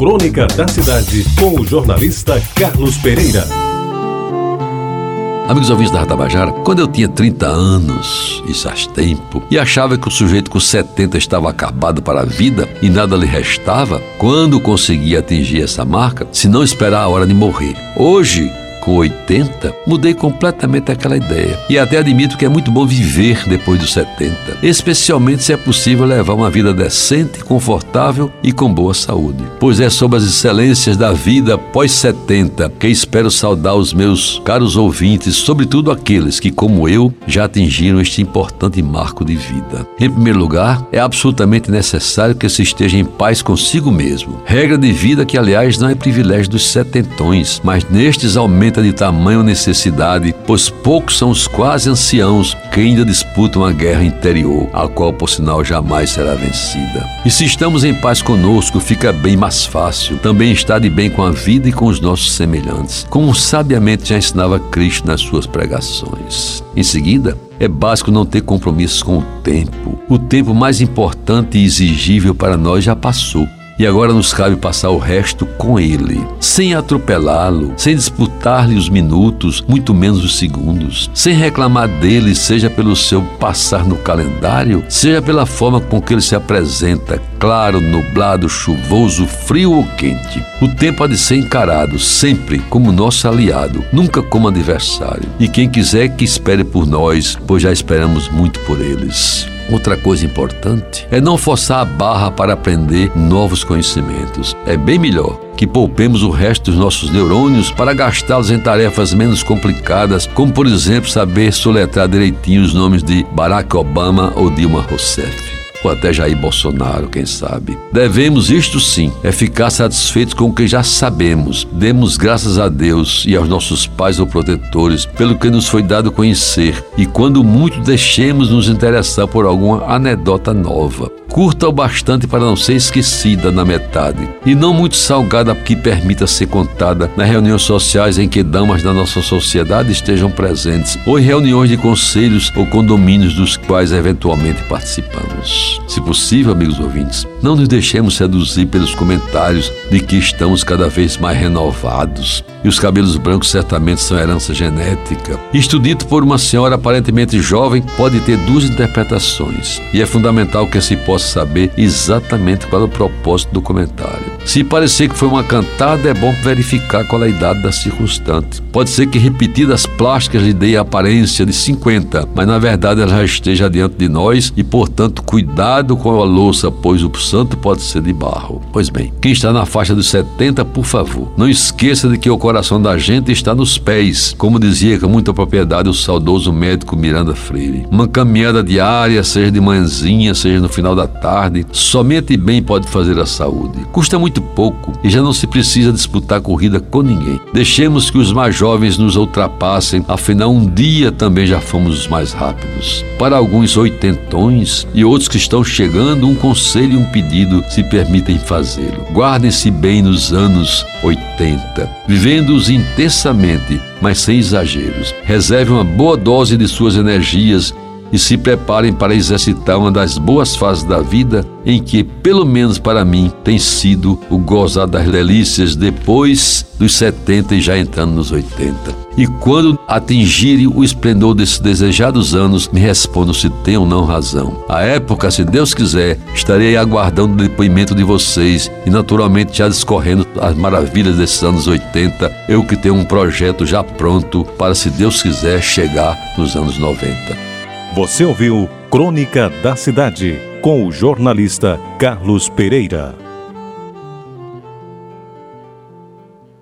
Crônica da Cidade, com o jornalista Carlos Pereira. Amigos ouvintes da Tabajara, quando eu tinha 30 anos, isso faz tempo, e achava que o sujeito com 70 estava acabado para a vida e nada lhe restava, quando conseguia atingir essa marca, se não esperar a hora de morrer. Hoje, com 80, mudei completamente aquela ideia. E até admito que é muito bom viver depois dos 70, especialmente se é possível levar uma vida decente, confortável e com boa saúde. Pois é sobre as excelências da vida pós 70 que espero saudar os meus caros ouvintes, sobretudo aqueles que, como eu, já atingiram este importante marco de vida. Em primeiro lugar, é absolutamente necessário que se esteja em paz consigo mesmo. Regra de vida que, aliás, não é privilégio dos setentões, mas nestes aumentos aumenta de tamanho necessidade, pois poucos são os quase anciãos que ainda disputam a guerra interior, a qual, por sinal, jamais será vencida. E se estamos em paz conosco, fica bem mais fácil também estar de bem com a vida e com os nossos semelhantes, como sabiamente já ensinava Cristo nas suas pregações. Em seguida, é básico não ter compromissos com o tempo. O tempo mais importante e exigível para nós já passou e agora nos cabe passar o resto com ele, sem atropelá-lo, sem disputar-lhe os minutos, muito menos os segundos, sem reclamar dele, seja pelo seu passar no calendário, seja pela forma com que ele se apresenta, claro, nublado, chuvoso, frio ou quente. O tempo há de ser encarado sempre como nosso aliado, nunca como adversário. E quem quiser que espere por nós, pois já esperamos muito por eles. Outra coisa importante é não forçar a barra para aprender novos conhecimentos. É bem melhor que poupemos o resto dos nossos neurônios para gastá-los em tarefas menos complicadas, como por exemplo saber soletrar direitinho os nomes de Barack Obama ou Dilma Rousseff ou até Jair Bolsonaro, quem sabe. Devemos, isto sim, é ficar satisfeitos com o que já sabemos. Demos graças a Deus e aos nossos pais ou protetores pelo que nos foi dado conhecer e, quando muito, deixemos nos interessar por alguma anedota nova curta o bastante para não ser esquecida na metade, e não muito salgada que permita ser contada nas reuniões sociais em que damas da nossa sociedade estejam presentes, ou em reuniões de conselhos ou condomínios dos quais eventualmente participamos. Se possível, amigos ouvintes, não nos deixemos seduzir pelos comentários de que estamos cada vez mais renovados, e os cabelos brancos certamente são herança genética. Isto dito por uma senhora aparentemente jovem pode ter duas interpretações, e é fundamental que se possa saber exatamente qual é o propósito do comentário. Se parecer que foi uma cantada, é bom verificar qual é a idade da circunstante. Pode ser que repetidas plásticas lhe deem a aparência de 50, mas na verdade ela já esteja diante de nós e, portanto, cuidado com a louça, pois o santo pode ser de barro. Pois bem, quem está na faixa dos 70, por favor, não esqueça de que o coração da gente está nos pés, como dizia com muita propriedade o saudoso médico Miranda Freire. Uma caminhada diária, seja de manhãzinha, seja no final da tarde, somente bem pode fazer a saúde. Custa muito pouco e já não se precisa disputar corrida com ninguém. Deixemos que os mais jovens nos ultrapassem, afinal um dia também já fomos os mais rápidos. Para alguns oitentões e outros que estão chegando, um conselho e um pedido se permitem fazê-lo. Guardem-se bem nos anos 80, vivendo-os intensamente, mas sem exageros. Reserve uma boa dose de suas energias e se preparem para exercitar uma das boas fases da vida em que, pelo menos para mim, tem sido o gozar das delícias depois dos 70 e já entrando nos 80. E quando atingirem o esplendor desses desejados anos, me respondam se tem ou não razão. A época, se Deus quiser, estarei aguardando o depoimento de vocês e naturalmente já discorrendo as maravilhas desses anos 80, eu que tenho um projeto já pronto para, se Deus quiser, chegar nos anos 90. Você ouviu Crônica da Cidade com o jornalista Carlos Pereira.